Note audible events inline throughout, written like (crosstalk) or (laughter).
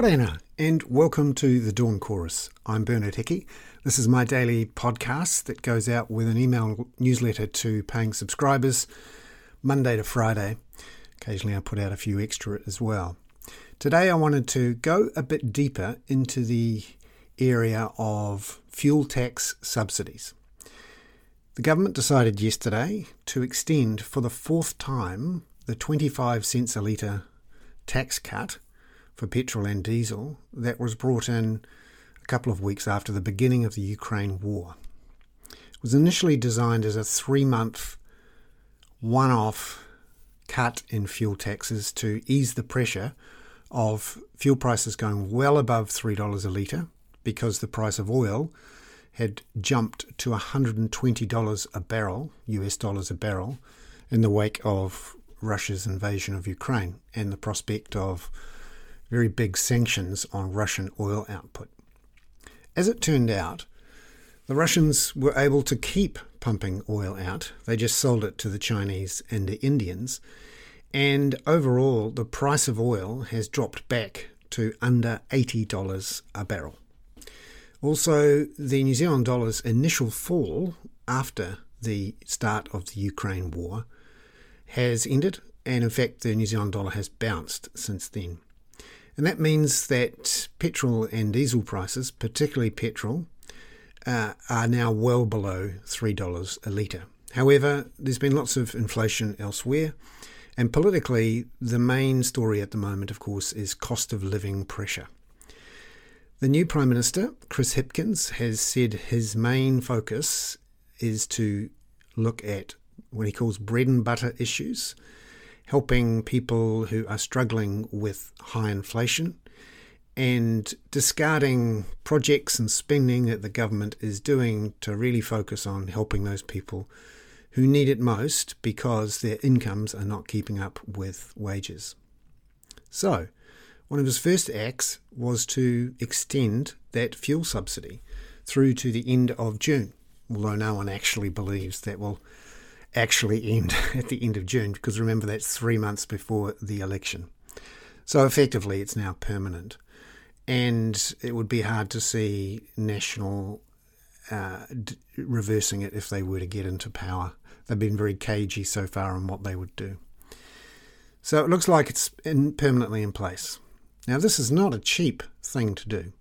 Morena, and welcome to the Dawn Chorus. I'm Bernard Hickey. This is my daily podcast that goes out with an email newsletter to paying subscribers Monday to Friday. Occasionally, I put out a few extra as well. Today, I wanted to go a bit deeper into the area of fuel tax subsidies. The government decided yesterday to extend for the fourth time the 25 cents a litre tax cut for petrol and diesel that was brought in a couple of weeks after the beginning of the Ukraine war. It was initially designed as a three month one off cut in fuel taxes to ease the pressure of fuel prices going well above $3 a litre because the price of oil had jumped to $120 a barrel, US dollars a barrel, in the wake of Russia's invasion of Ukraine and the prospect of very big sanctions on Russian oil output. As it turned out, the Russians were able to keep pumping oil out. They just sold it to the Chinese and the Indians. And overall, the price of oil has dropped back to under $80 a barrel. Also, the New Zealand dollar's initial fall after the start of the Ukraine war has ended, and in fact, the New Zealand dollar has bounced since then. And that means that petrol and diesel prices, particularly petrol, uh, are now well below $3 a litre. However, there's been lots of inflation elsewhere, and politically, the main story at the moment, of course, is cost of living pressure. The new Prime Minister, Chris Hipkins, has said his main focus is to look at what he calls bread and butter issues helping people who are struggling with high inflation and discarding projects and spending that the government is doing to really focus on helping those people who need it most because their incomes are not keeping up with wages. So, one of his first acts was to extend that fuel subsidy through to the end of June, although no one actually believes that will actually end (laughs) at the end of June, because remember that's three months before the election. So effectively, it's now permanent. And it would be hard to see National uh, d- reversing it if they were to get into power. They've been very cagey so far on what they would do. So it looks like it's in, permanently in place. Now, this is not a cheap thing to do.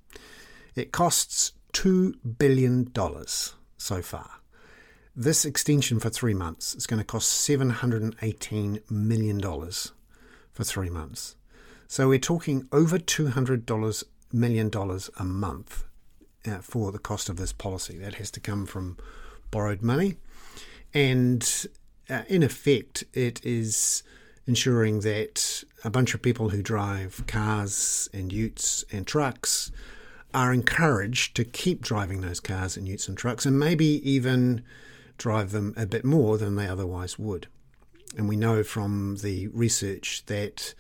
It costs $2 billion so far. This extension for three months is going to cost $718 million for three months. So we're talking over $200 million a month uh, for the cost of this policy. That has to come from borrowed money. And uh, in effect, it is ensuring that a bunch of people who drive cars and utes and trucks are encouraged to keep driving those cars and utes and trucks and maybe even drive them a bit more than they otherwise would. And we know from the research that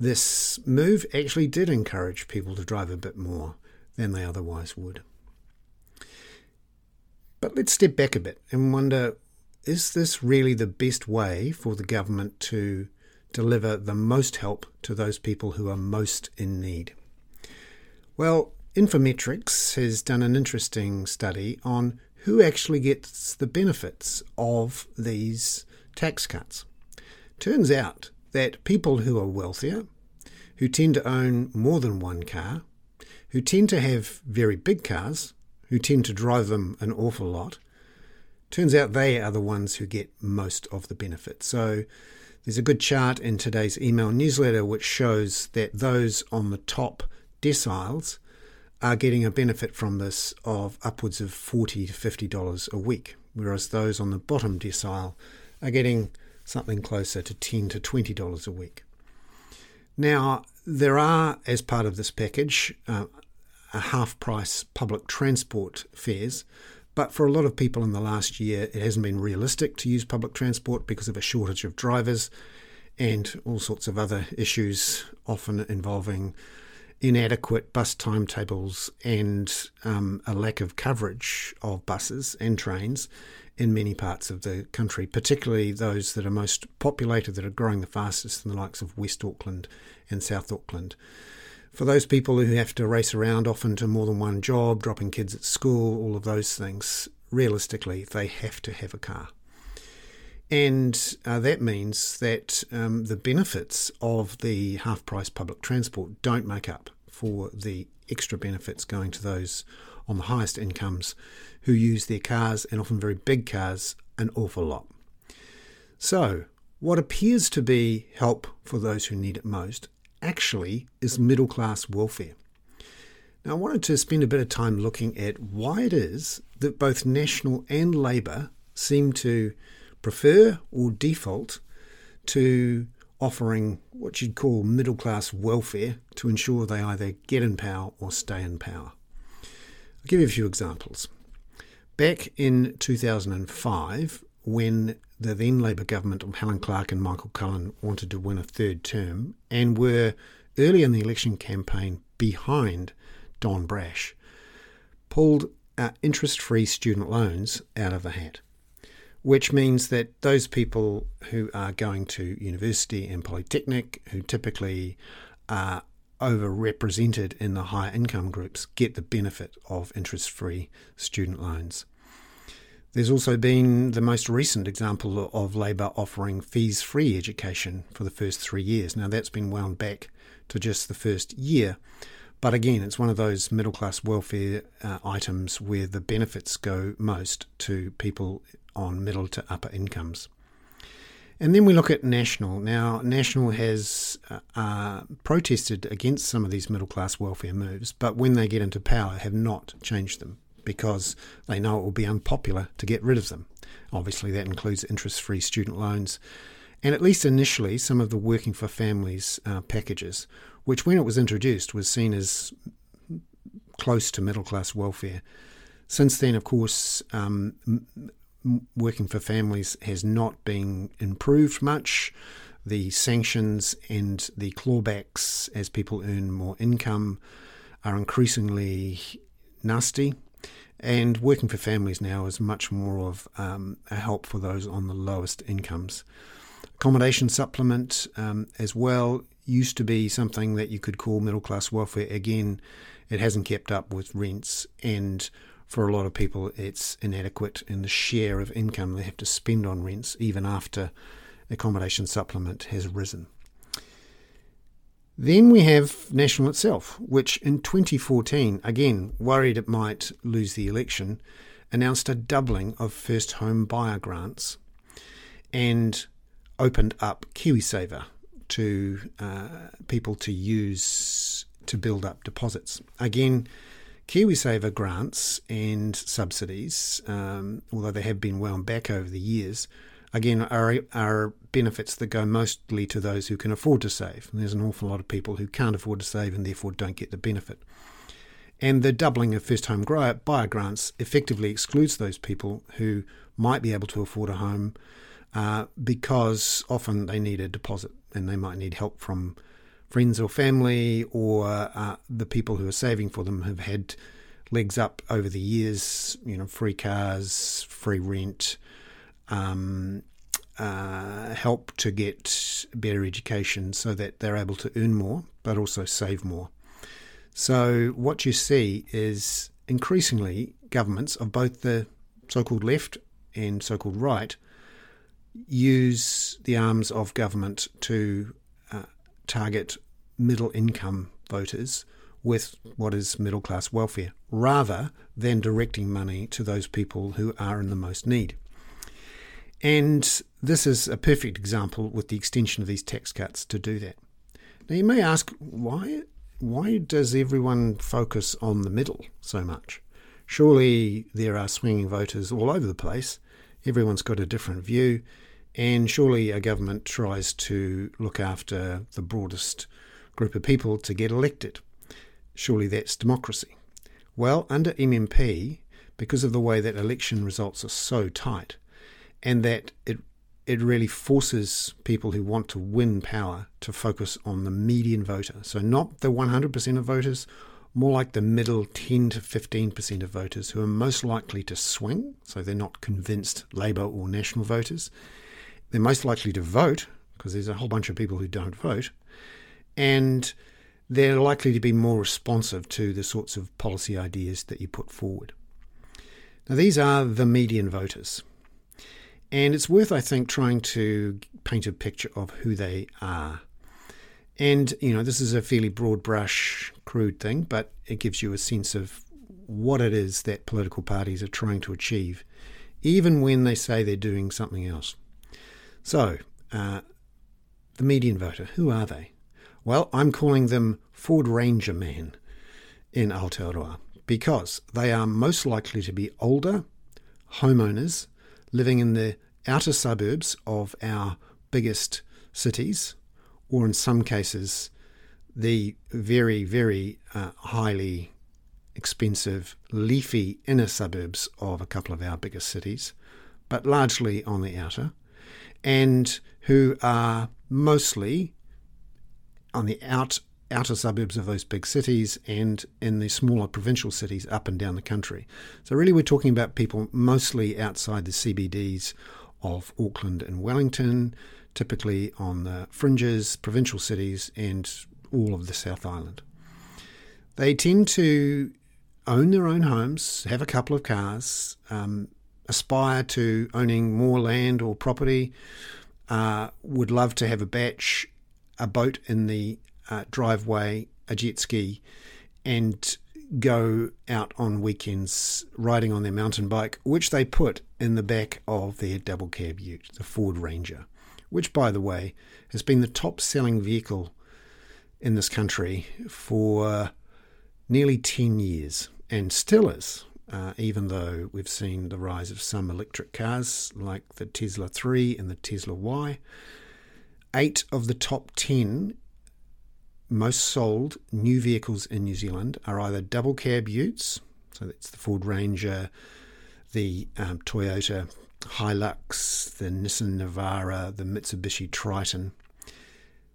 this move actually did encourage people to drive a bit more than they otherwise would. But let's step back a bit and wonder is this really the best way for the government to deliver the most help to those people who are most in need? Well, Infometrics has done an interesting study on who actually gets the benefits of these tax cuts. Turns out that people who are wealthier, who tend to own more than one car, who tend to have very big cars, who tend to drive them an awful lot, turns out they are the ones who get most of the benefit. So there's a good chart in today's email newsletter which shows that those on the top deciles are getting a benefit from this of upwards of 40 to $50 a week, whereas those on the bottom decile are getting something closer to 10 to $20 a week. Now, there are, as part of this package, uh, a half price public transport fares, but for a lot of people in the last year, it hasn't been realistic to use public transport because of a shortage of drivers and all sorts of other issues, often involving inadequate bus timetables and um, a lack of coverage of buses and trains in many parts of the country, particularly those that are most populated, that are growing the fastest, in the likes of West Auckland and South Auckland. For those people who have to race around often to more than one job, dropping kids at school, all of those things, realistically, they have to have a car. And uh, that means that um, the benefits of the half price public transport don't make up for the extra benefits going to those on the highest incomes who use their cars and often very big cars an awful lot. So, what appears to be help for those who need it most actually is middle class welfare. Now, I wanted to spend a bit of time looking at why it is that both National and Labour seem to prefer or default to offering what you'd call middle class welfare to ensure they either get in power or stay in power. I'll give you a few examples. Back in 2005, when the then Labour government of Helen Clark and Michael Cullen wanted to win a third term and were early in the election campaign behind Don Brash, pulled uh, interest free student loans out of the hat which means that those people who are going to university and polytechnic, who typically are overrepresented in the higher income groups, get the benefit of interest free student loans. There's also been the most recent example of Labour offering fees free education for the first three years. Now, that's been wound back to just the first year. But again, it's one of those middle class welfare uh, items where the benefits go most to people on middle to upper incomes. And then we look at National. Now, National has uh, uh, protested against some of these middle class welfare moves, but when they get into power, have not changed them because they know it will be unpopular to get rid of them. Obviously, that includes interest free student loans and at least initially, some of the Working for Families uh, packages, which when it was introduced was seen as close to middle class welfare. Since then, of course, um, working for families has not been improved much. The sanctions and the clawbacks as people earn more income are increasingly nasty. And working for families now is much more of um, a help for those on the lowest incomes. Accommodation supplement um, as well used to be something that you could call middle class welfare. Again, it hasn't kept up with rents and for a lot of people, it's inadequate in the share of income they have to spend on rents, even after accommodation supplement has risen. Then we have National itself, which in 2014, again worried it might lose the election, announced a doubling of first home buyer grants and opened up KiwiSaver to uh, people to use to build up deposits. Again, KiwiSaver grants and subsidies, um, although they have been wound back over the years, again are, are benefits that go mostly to those who can afford to save. And there's an awful lot of people who can't afford to save and therefore don't get the benefit. And the doubling of first home buyer grants effectively excludes those people who might be able to afford a home uh, because often they need a deposit and they might need help from friends or family or uh, the people who are saving for them have had legs up over the years, you know, free cars, free rent, um, uh, help to get better education so that they're able to earn more but also save more. So, what you see is increasingly governments of both the so called left and so called right use the arms of government to uh, target middle income voters with what is middle class welfare, rather than directing money to those people who are in the most need. And this is a perfect example with the extension of these tax cuts to do that. Now you may ask why why does everyone focus on the middle so much? Surely there are swinging voters all over the place. Everyone's got a different view. And surely a government tries to look after the broadest group of people to get elected. Surely that's democracy. Well, under MMP, because of the way that election results are so tight, and that it it really forces people who want to win power to focus on the median voter. So not the 100% of voters, more like the middle 10 to 15% of voters who are most likely to swing, so they're not convinced Labour or National voters, they're most likely to vote because there's a whole bunch of people who don't vote. And they're likely to be more responsive to the sorts of policy ideas that you put forward. Now, these are the median voters. And it's worth, I think, trying to paint a picture of who they are. And, you know, this is a fairly broad brush, crude thing, but it gives you a sense of what it is that political parties are trying to achieve, even when they say they're doing something else. So, uh, the median voter, who are they? Well, I'm calling them Ford Ranger men in Aotearoa because they are most likely to be older homeowners living in the outer suburbs of our biggest cities, or in some cases, the very, very uh, highly expensive, leafy inner suburbs of a couple of our biggest cities, but largely on the outer, and who are mostly on the out outer suburbs of those big cities and in the smaller provincial cities up and down the country. So really we're talking about people mostly outside the CBDs of Auckland and Wellington, typically on the fringes, provincial cities and all of the South Island. They tend to own their own homes, have a couple of cars, um, aspire to owning more land or property, uh, would love to have a bach, a boat in the uh, driveway, a jet ski, and go out on weekends riding on their mountain bike, which they put in the back of their double cab ute, the Ford Ranger, which, by the way, has been the top selling vehicle in this country for nearly 10 years and still is uh, even though we've seen the rise of some electric cars like the Tesla 3 and the Tesla Y. Eight of the top 10 most sold new vehicles in New Zealand are either double cab utes, so that's the Ford Ranger, the um, Toyota Hilux, the Nissan Navara, the Mitsubishi Triton.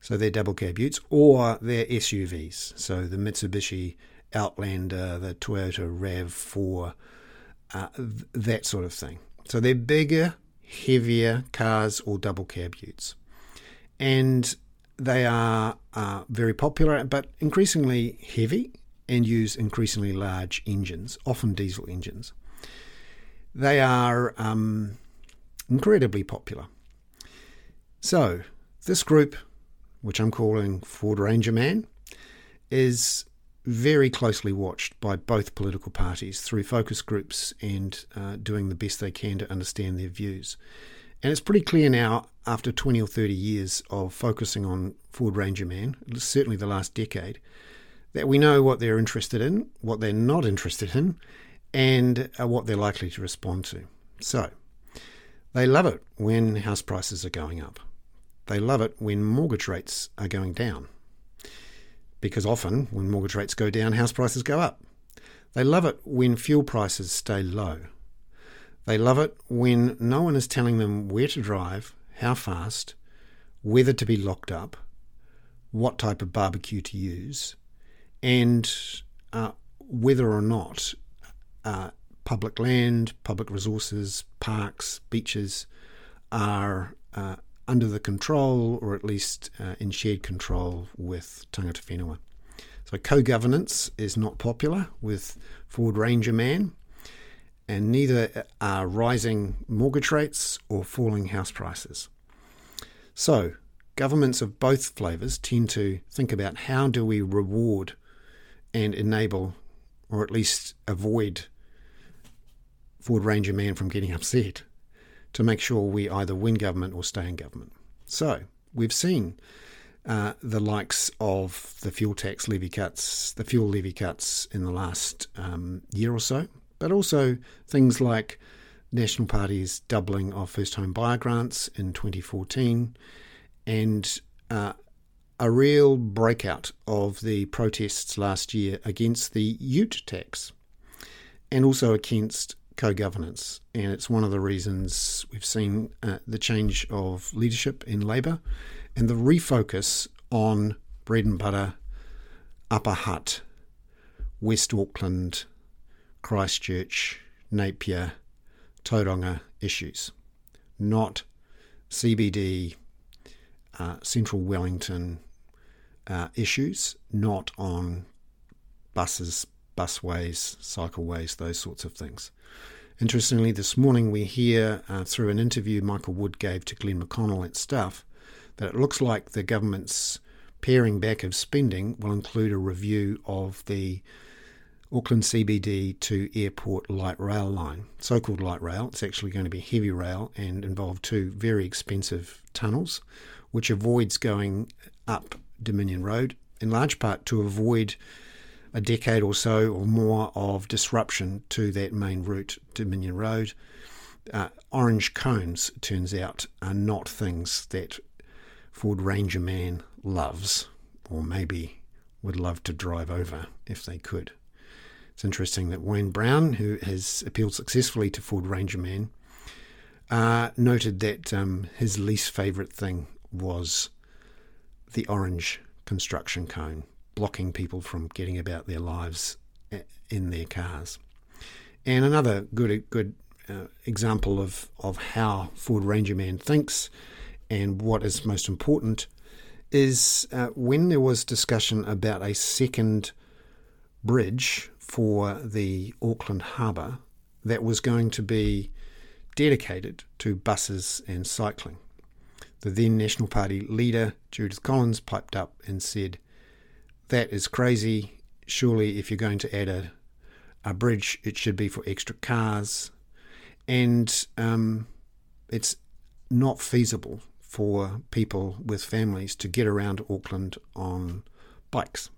So they're double cab utes, or they're SUVs. So the Mitsubishi Outlander, the Toyota RAV4, uh, that sort of thing. So they're bigger, heavier cars or double cab utes. And they are uh, very popular, but increasingly heavy and use increasingly large engines, often diesel engines. They are um, incredibly popular. So, this group, which I'm calling Ford Ranger Man, is very closely watched by both political parties through focus groups and uh, doing the best they can to understand their views. And it's pretty clear now, after 20 or 30 years of focusing on Ford Ranger Man, certainly the last decade, that we know what they're interested in, what they're not interested in, and uh, what they're likely to respond to. So, they love it when house prices are going up. They love it when mortgage rates are going down because often when mortgage rates go down, house prices go up. They love it when fuel prices stay low. They love it when no one is telling them where to drive, how fast, whether to be locked up, what type of barbecue to use, and uh, whether or not uh, public land, public resources, parks, beaches are uh, under the control or at least uh, in shared control with tangata whenua. So co-governance is not popular with Ford Ranger Man, and neither are rising mortgage rates or falling house prices. So governments of both flavours tend to think about how do we reward and enable, or at least avoid, Ford Ranger Man from getting upset to make sure we either win government or stay in government. So we've seen uh, the likes of the fuel tax levy cuts, the fuel levy cuts in the last um, year or so, but also things like National Party's doubling of first home buyer grants in 2014 and uh, a real breakout of the protests last year against the ute tax and also against co governance. And it's one of the reasons we've seen uh, the change of leadership in Labour and the refocus on bread and butter, Upper Hutt, West Auckland, Christchurch, Napier, Tauranga issues, not CBD, uh, Central Wellington, uh, issues, not on buses, busways, cycleways, those sorts of things. Interestingly, this morning we hear uh, through an interview Michael Wood gave to Glenn McConnell at Stuff that it looks like the government's paring back of spending will include a review of the Auckland CBD to airport light rail line, so called light rail. It's actually going to be heavy rail and involve two very expensive tunnels, which avoids going up Dominion Road, in large part to avoid a decade or so or more of disruption to that main route, Dominion Road. Uh, orange cones, turns out, are not things that Ford Ranger Man loves, or maybe would love to drive over if they could. It's interesting that Wayne Brown, who has appealed successfully to Ford Ranger Man, uh, noted that um, his least favourite thing was the orange construction cone, blocking people from getting about their lives eh, in their cars. And another good good uh, example of, of how Ford Ranger Man thinks and what is most important is uh, when there was discussion about a second bridge for the Auckland Harbour that was going to be dedicated to buses and cycling. The then National Party leader, Judith Collins, piped up and said, That is crazy. Surely, if you're going to add a, a bridge, it should be for extra cars. And um, it's not feasible for people with families to get around Auckland on bikes.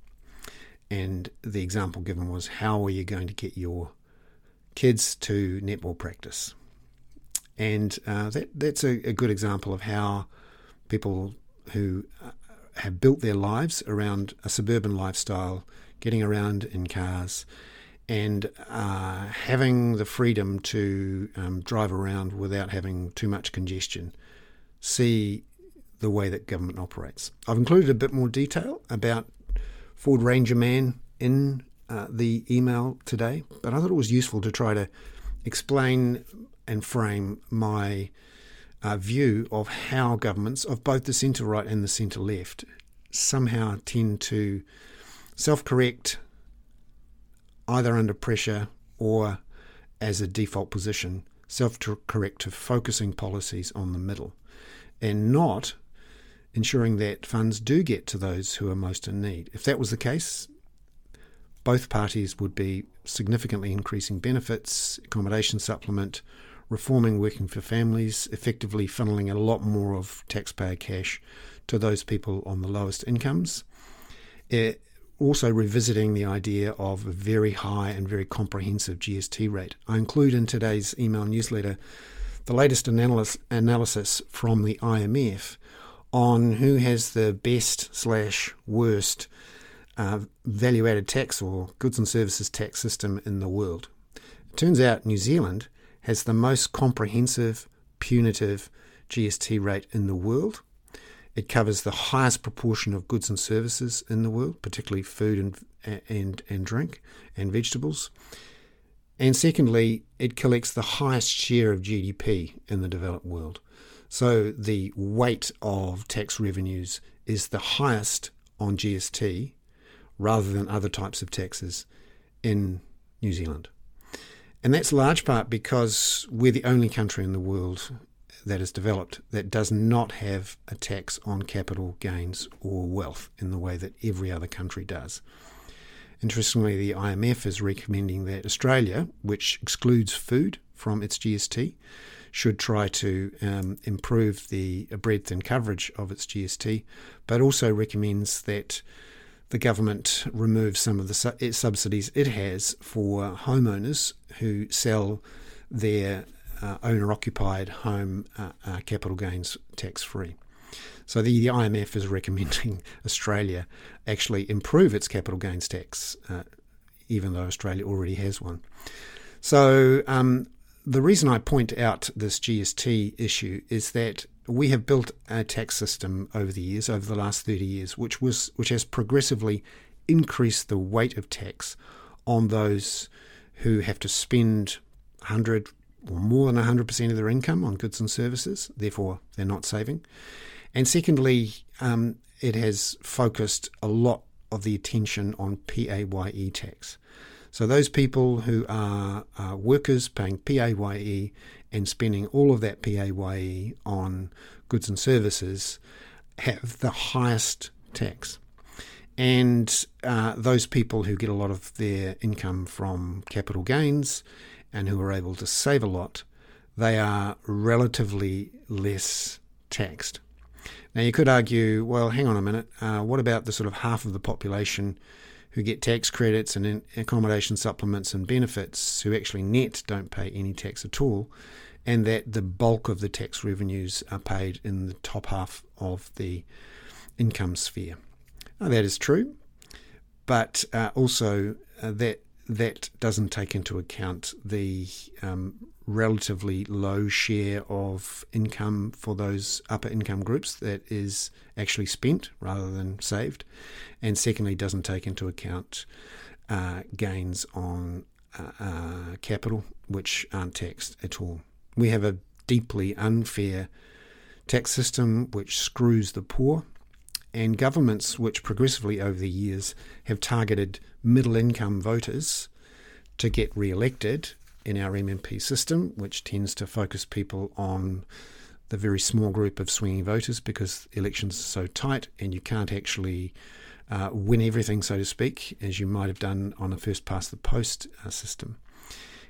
And the example given was how are you going to get your kids to netball practice? And uh, that, that's a, a, good example of how people who have built their lives around a suburban lifestyle, getting around in cars, and uh, having the freedom to um, drive around without having too much congestion, see the way that government operates. I've included a bit more detail about Ford Ranger Man in uh, the email today, but I thought it was useful to try to explain and frame my uh, view of how governments of both the centre right and the centre left somehow tend to self correct either under pressure or as a default position, self correct to focusing policies on the middle and not ensuring that funds do get to those who are most in need. If that was the case, both parties would be significantly increasing benefits, accommodation supplement, reforming working for families, effectively funneling a lot more of taxpayer cash to those people on the lowest incomes. It, eh, also revisiting the idea of a very high and very comprehensive GST rate. I include in today's email newsletter the latest analysis from the IMF on who has the best slash worst uh, value added tax or goods and services tax system in the world. It turns out New Zealand has the most comprehensive punitive GST rate in the world. It covers the highest proportion of goods and services in the world, particularly food and, and, and drink and vegetables. And secondly, it collects the highest share of GDP in the developed world. So the weight of tax revenues is the highest on GST rather than other types of taxes in New Zealand. And that's large part because we're the only country in the world that is developed that does not have a tax on capital gains or wealth in the way that every other country does. Interestingly, the IMF is recommending that Australia, which excludes food from its GST, should try to um, improve the breadth and coverage of its GST, but also recommends that the government removes some of the su- eh, subsidies it has for homeowners who sell their uh, owner occupied home uh, uh, capital gains tax free. So the, the, IMF is recommending (laughs) Australia actually improve its capital gains tax, uh, even though Australia already has one. So um, the reason I point out this GST issue is that we have built a tax system over the years, over the last 30 years, which was which has progressively increased the weight of tax on those who have to spend 100 or more than 100% of their income on goods and services, therefore they're not saving. And secondly, um, it has focused a lot of the attention on PAYE tax. So those people who are workers paying PAYE and spending all of that PAYE on goods and services have the highest tax. And uh, those people who get a lot of their income from capital gains and who are able to save a lot, they are relatively less taxed. Now, you could argue, well, hang on a minute, uh, what about the sort of half of the population who get tax credits and accommodation supplements and benefits who actually net don't pay any tax at all, and that the bulk of the tax revenues are paid in the top half of the income sphere? Now, that is true, but uh, also uh, that that doesn't take into account the um, relatively low share of income for those upper income groups that is actually spent rather than saved. And secondly, doesn't take into account uh, gains on uh, uh, capital, which aren't taxed at all. We have a deeply unfair tax system which screws the poor, and governments which progressively over the years have targeted middle income voters to get re elected in our MMP system, which tends to focus people on the very small group of swinging voters because elections are so tight and you can't actually uh, win everything, so to speak, as you might have done on a first past the post uh, system.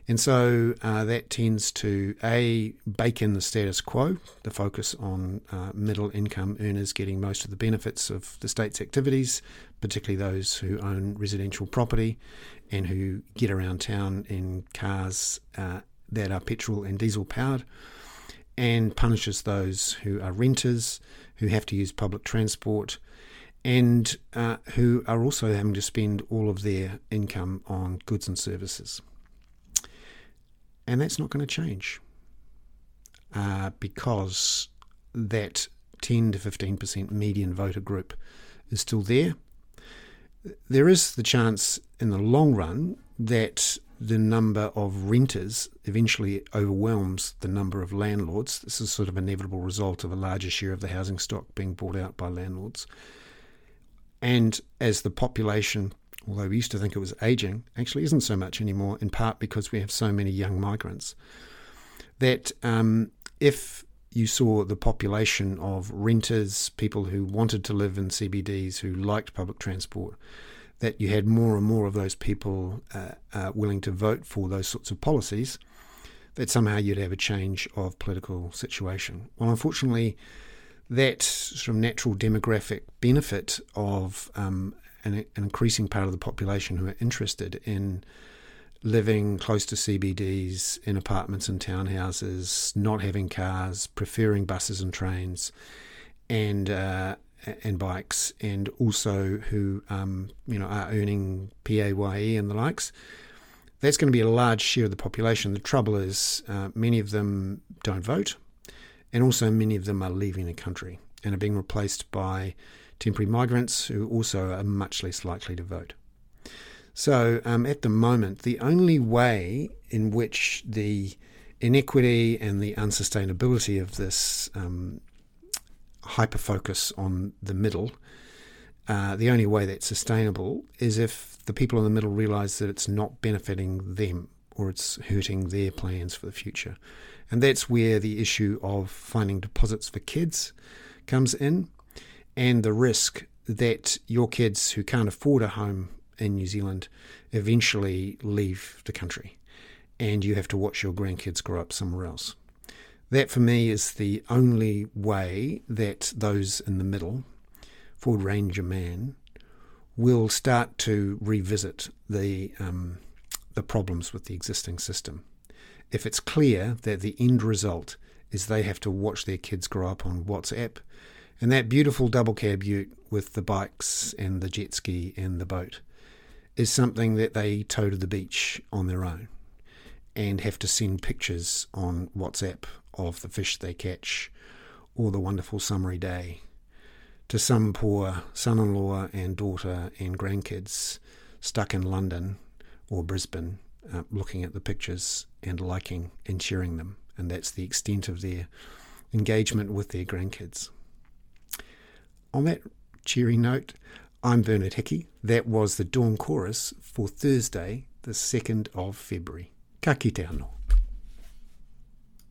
And so uh, that tends to A, bake in the status quo, the focus on uh, middle income earners getting most of the benefits of the state's activities, particularly those who own residential property and who get around town in cars uh, that are petrol and diesel powered, and punishes those who are renters, who have to use public transport, and uh, who are also having to spend all of their income on goods and services. And that's not going to change uh, because that 10 to 15% median voter group is still there. There is the chance in the long run that the number of renters eventually overwhelms the number of landlords. This is sort of inevitable result of a larger share of the housing stock being bought out by landlords. And as the population although we used to think it was aging, actually isn't so much anymore, in part because we have so many young migrants. That um, if you saw the population of renters, people who wanted to live in CBDs, who liked public transport, that you had more and more of those people uh, uh, willing to vote for those sorts of policies, that somehow you'd have a change of political situation. Well, unfortunately, that sort of natural demographic benefit of um, an, an increasing part of the population who are interested in living close to CBDs, in apartments and townhouses, not having cars, preferring buses and trains, and uh, and bikes, and also who um, you know are earning PAYE and the likes. That's going to be a large share of the population. The trouble is, uh, many of them don't vote, and also many of them are leaving the country and are being replaced by temporary migrants who also are much less likely to vote. So, um, at the moment, the only way in which the inequity and the unsustainability of this um, hyper focus on the middle, uh, the only way that's sustainable is if the people in the middle realise that it's not benefiting them or it's hurting their plans for the future. And that's where the issue of finding deposits for kids comes in and the risk that your kids who can't afford a home in New Zealand eventually leave the country and you have to watch your grandkids grow up somewhere else. That for me is the only way that those in the middle, Ford Ranger man, will start to revisit the um, the problems with the existing system. If it's clear that the end result is they have to watch their kids grow up on WhatsApp and that beautiful double cab ute with the bikes and the jet ski and the boat is something that they tow to the beach on their own and have to send pictures on WhatsApp of the fish they catch or the wonderful summery day to some poor son in law and daughter and grandkids stuck in London or Brisbane uh, looking at the pictures and liking and sharing them. And that's the extent of their engagement with their grandkids on that cheery note, I'm Bernard Hickey. That was the Dawn Chorus for Thursday, the 2nd of February. Ka kite anō.